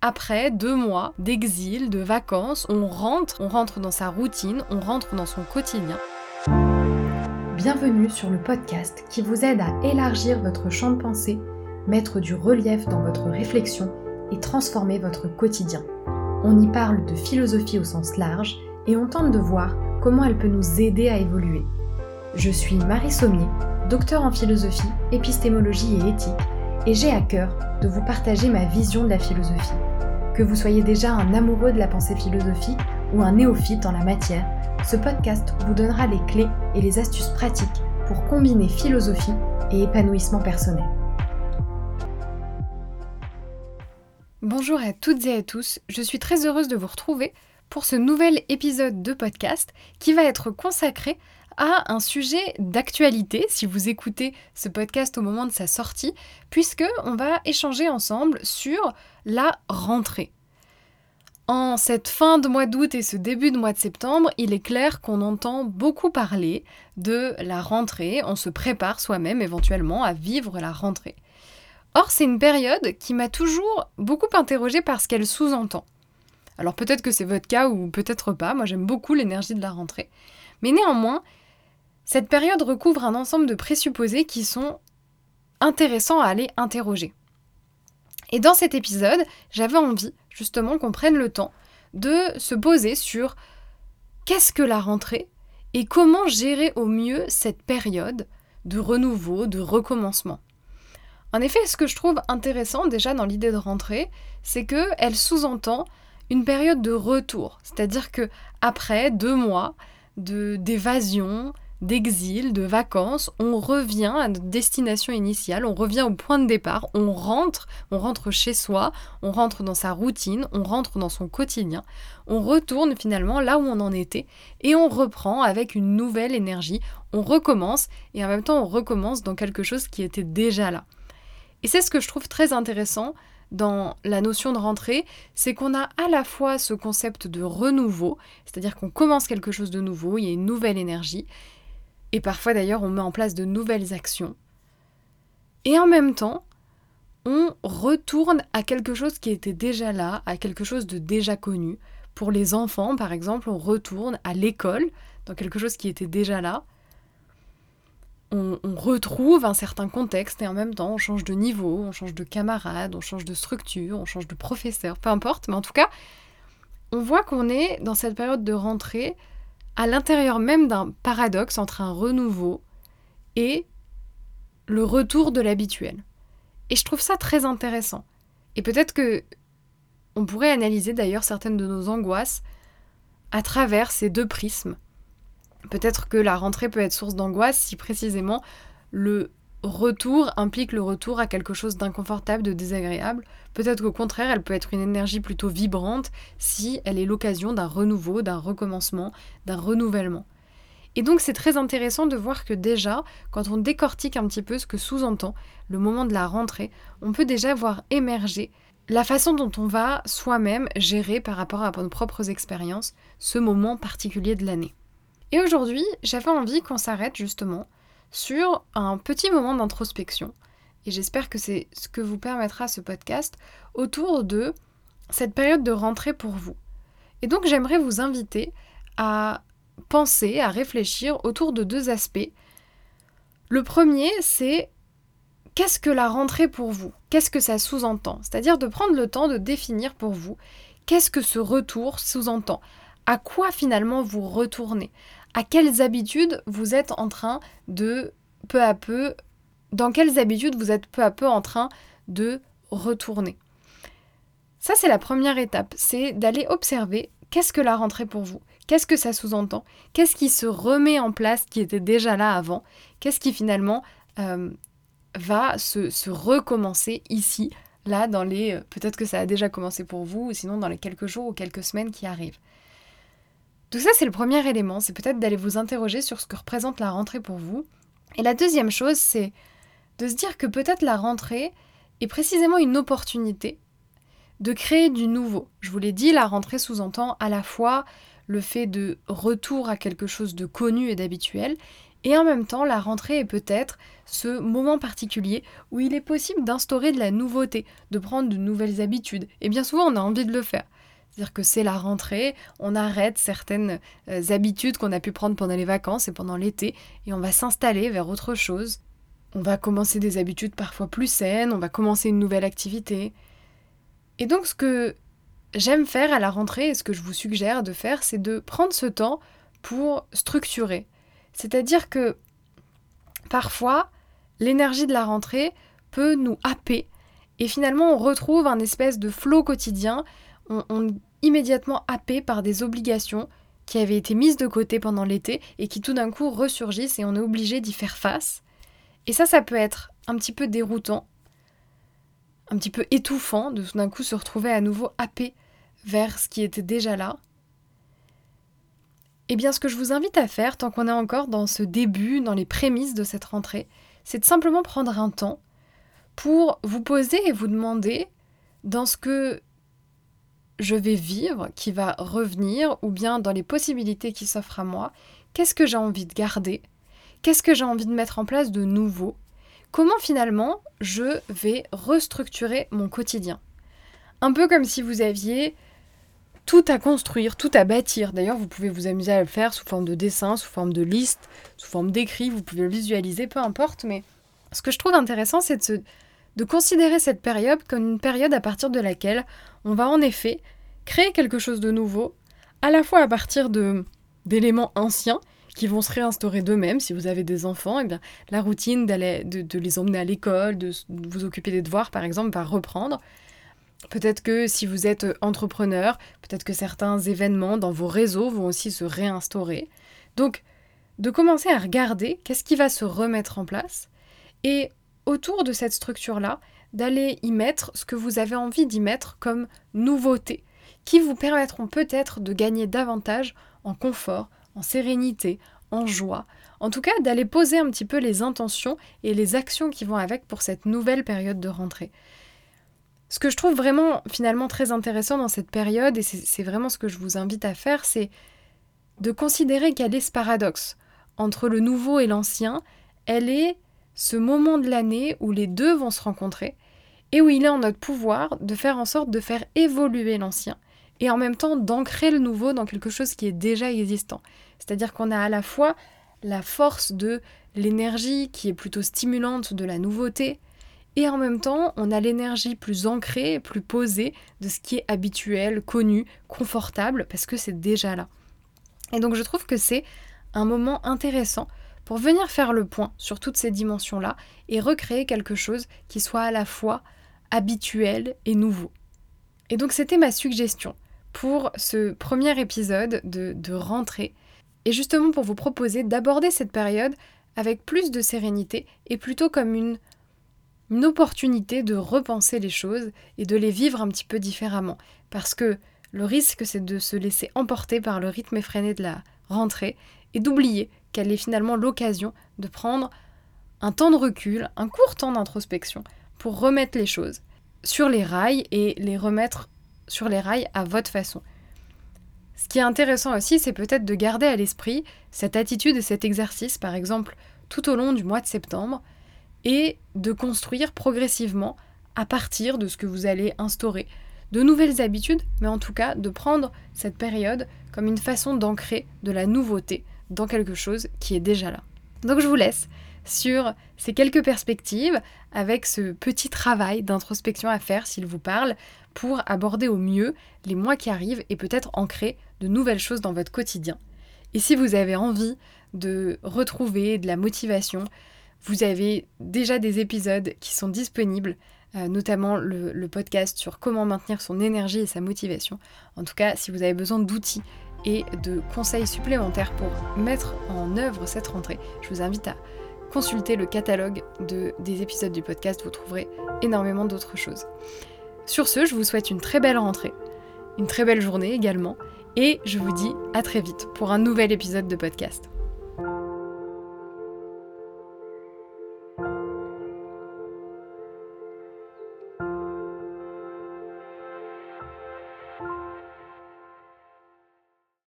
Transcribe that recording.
Après deux mois d'exil, de vacances, on rentre, on rentre dans sa routine, on rentre dans son quotidien. Bienvenue sur le podcast qui vous aide à élargir votre champ de pensée, mettre du relief dans votre réflexion et transformer votre quotidien. On y parle de philosophie au sens large et on tente de voir comment elle peut nous aider à évoluer. Je suis Marie Sommier, docteur en philosophie, épistémologie et éthique, et j'ai à cœur de vous partager ma vision de la philosophie. Que vous soyez déjà un amoureux de la pensée philosophique ou un néophyte en la matière, ce podcast vous donnera les clés et les astuces pratiques pour combiner philosophie et épanouissement personnel. Bonjour à toutes et à tous, je suis très heureuse de vous retrouver pour ce nouvel épisode de podcast qui va être consacré à un sujet d'actualité si vous écoutez ce podcast au moment de sa sortie, puisque on va échanger ensemble sur la rentrée. En cette fin de mois d'août et ce début de mois de septembre, il est clair qu'on entend beaucoup parler de la rentrée, on se prépare soi-même éventuellement à vivre la rentrée. Or, c'est une période qui m'a toujours beaucoup interrogée par ce qu'elle sous-entend. Alors peut-être que c'est votre cas ou peut-être pas, moi j'aime beaucoup l'énergie de la rentrée. Mais néanmoins, cette période recouvre un ensemble de présupposés qui sont intéressants à aller interroger. Et dans cet épisode, j'avais envie justement qu'on prenne le temps de se poser sur qu'est-ce que la rentrée et comment gérer au mieux cette période de renouveau, de recommencement. En effet, ce que je trouve intéressant déjà dans l'idée de rentrée, c'est qu'elle sous-entend une période de retour, c'est-à-dire que après deux mois d'évasion, d'exil, de vacances, on revient à notre destination initiale, on revient au point de départ, on rentre, on rentre chez soi, on rentre dans sa routine, on rentre dans son quotidien, on retourne finalement là où on en était et on reprend avec une nouvelle énergie, on recommence et en même temps on recommence dans quelque chose qui était déjà là. Et c'est ce que je trouve très intéressant dans la notion de rentrée, c'est qu'on a à la fois ce concept de renouveau, c'est-à-dire qu'on commence quelque chose de nouveau, il y a une nouvelle énergie, et parfois d'ailleurs, on met en place de nouvelles actions. Et en même temps, on retourne à quelque chose qui était déjà là, à quelque chose de déjà connu. Pour les enfants, par exemple, on retourne à l'école, dans quelque chose qui était déjà là. On, retrouve un certain contexte et en même temps on change de niveau, on change de camarade, on change de structure, on change de professeur, peu importe, mais en tout cas, on voit qu'on est dans cette période de rentrée à l'intérieur même d'un paradoxe entre un renouveau et le retour de l'habituel. Et je trouve ça très intéressant. Et peut-être que on pourrait analyser d'ailleurs certaines de nos angoisses à travers ces deux prismes. Peut-être que la rentrée peut être source d'angoisse si précisément le retour implique le retour à quelque chose d'inconfortable, de désagréable. Peut-être qu'au contraire, elle peut être une énergie plutôt vibrante si elle est l'occasion d'un renouveau, d'un recommencement, d'un renouvellement. Et donc c'est très intéressant de voir que déjà, quand on décortique un petit peu ce que sous-entend le moment de la rentrée, on peut déjà voir émerger la façon dont on va soi-même gérer par rapport à nos propres expériences ce moment particulier de l'année. Et aujourd'hui, j'avais envie qu'on s'arrête justement sur un petit moment d'introspection. Et j'espère que c'est ce que vous permettra ce podcast autour de cette période de rentrée pour vous. Et donc j'aimerais vous inviter à penser, à réfléchir autour de deux aspects. Le premier, c'est qu'est-ce que la rentrée pour vous? Qu'est-ce que ça sous-entend? C'est-à-dire de prendre le temps de définir pour vous qu'est-ce que ce retour sous-entend À quoi finalement vous retournez? À quelles habitudes vous êtes en train de peu à peu, dans quelles habitudes vous êtes peu à peu en train de retourner? Ça, c'est la première étape, c'est d'aller observer qu'est-ce que la rentrée pour vous, qu'est-ce que ça sous-entend, qu'est-ce qui se remet en place qui était déjà là avant, qu'est-ce qui finalement euh, va se, se, recommencer ici, là, dans les... Euh, peut-être que ça a déjà commencé pour vous, ou sinon dans les quelques jours ou quelques semaines qui arrivent? Donc ça, c'est le premier élément, c'est peut-être d'aller vous interroger sur ce que représente la rentrée pour vous. Et la deuxième chose, c'est de se dire que peut-être la rentrée est précisément une opportunité de créer du nouveau. Je vous l'ai dit, la rentrée sous-entend à la fois le fait de retour à quelque chose de connu et d'habituel, Et en même temps, la rentrée est peut-être ce moment particulier où il est possible d'instaurer de la nouveauté, de prendre de nouvelles habitudes. Et bien souvent, on a envie de le faire. C'est-à-dire que c'est la rentrée, on arrête certaines euh, habitudes qu'on a pu prendre pendant les vacances et pendant l'été, et on va s'installer vers autre chose. On va commencer des habitudes parfois plus saines, on va commencer une nouvelle activité. Et donc ce que j'aime faire à la rentrée et ce que je vous suggère de faire, c'est de prendre ce temps pour structurer. C'est-à-dire que parfois, l'énergie de la rentrée peut nous happer et finalement on retrouve un espèce de flot quotidien. Immédiatement happé par des obligations qui avaient été mises de côté pendant l'été et qui tout d'un coup ressurgissent et on est obligé d'y faire face. Et ça, ça peut être un petit peu déroutant, un petit peu étouffant de tout d'un coup se retrouver à nouveau happé vers ce qui était déjà là. Eh bien, ce que je vous invite à faire, tant qu'on est encore dans ce début, dans les prémices de cette rentrée, c'est de simplement prendre un temps pour vous poser et vous demander dans ce que je vais vivre, qui va revenir, ou bien dans les possibilités qui s'offrent à moi, qu'est-ce que j'ai envie de garder, qu'est-ce que j'ai envie de mettre en place de nouveau, comment finalement je vais restructurer mon quotidien? Un peu comme si vous aviez tout à construire, tout à bâtir. D'ailleurs, vous pouvez vous amuser à le faire sous forme de dessin, sous forme de liste, sous forme d'écrit, vous pouvez le visualiser, peu importe. Mais ce que je trouve intéressant, c'est de, de considérer cette période comme une période à partir de laquelle on va en effet créer quelque chose de nouveau, à la fois à partir de d'éléments anciens qui vont se réinstaurer d'eux-mêmes. Si vous avez des enfants, et eh bien, la routine d'aller, de, les emmener à l'école, de vous occuper des devoirs, par exemple, va reprendre. Peut-être que si vous êtes euh, entrepreneur, peut-être que certains événements dans vos réseaux vont aussi se réinstaurer. Donc, de commencer à regarder qu'est-ce qui va se remettre en place et autour de cette structure-là, d'aller y mettre ce que vous avez envie d'y mettre comme nouveauté, qui vous permettront peut-être de gagner davantage en confort, en sérénité, en joie, en tout cas d'aller poser un petit peu les intentions et les actions qui vont avec pour cette nouvelle période de rentrée. Ce que je trouve vraiment finalement très intéressant dans cette période, et c'est vraiment ce que je vous invite à faire, c'est de considérer qu'elle est ce paradoxe entre le nouveau et l'ancien. Elle est ce moment de l'année où les deux vont se rencontrer et où il est en notre pouvoir de faire en sorte de faire évoluer l'ancien et en même temps d'ancrer le nouveau dans quelque chose qui est déjà existant. C'est-à-dire qu'on a à la fois la force de l'énergie qui est plutôt stimulante de la nouveauté, et en même temps, on a l'énergie plus ancrée, plus posée de ce qui est habituel, connu, confortable, parce que c'est déjà là. Et donc je trouve que c'est un moment intéressant pour venir faire le point sur toutes ces dimensions-là et recréer quelque chose qui soit à la fois habituel et nouveau. Et donc c'était ma suggestion pour ce premier épisode de, de rentrée, et justement pour vous proposer d'aborder cette période avec plus de sérénité et plutôt comme une une opportunité de repenser les choses et de les vivre un petit peu différemment. Parce que le risque, c'est de se laisser emporter par le rythme effréné de la rentrée et d'oublier qu'elle est finalement l'occasion de prendre un temps de recul, un court temps d'introspection pour remettre les choses sur les rails et les remettre sur les rails à votre façon. Ce qui est intéressant aussi, c'est peut-être de garder à l'esprit cette attitude et cet exercice, par exemple, tout au long du mois de septembre, et de construire progressivement à partir de ce que vous allez instaurer. De nouvelles habitudes, mais en tout cas de prendre cette période comme une façon d'ancrer de la nouveauté dans quelque chose qui est déjà là. Donc je vous laisse sur ces quelques perspectives avec ce petit travail d'introspection à faire s'il vous parle pour aborder au mieux les mois qui arrivent et peut-être ancrer de nouvelles choses dans votre quotidien. Et si vous avez envie de retrouver de la motivation, vous avez déjà des épisodes qui sont disponibles, euh, notamment le, podcast sur comment maintenir son énergie et sa motivation. En tout cas, si vous avez besoin d'outils et de conseils supplémentaires pour mettre en œuvre cette rentrée, je vous invite à consulter le catalogue de, des épisodes du podcast, vous trouverez énormément d'autres choses. Sur ce, je vous souhaite une très belle rentrée, une très belle journée également, et je vous dis à très vite pour un nouvel épisode de podcast.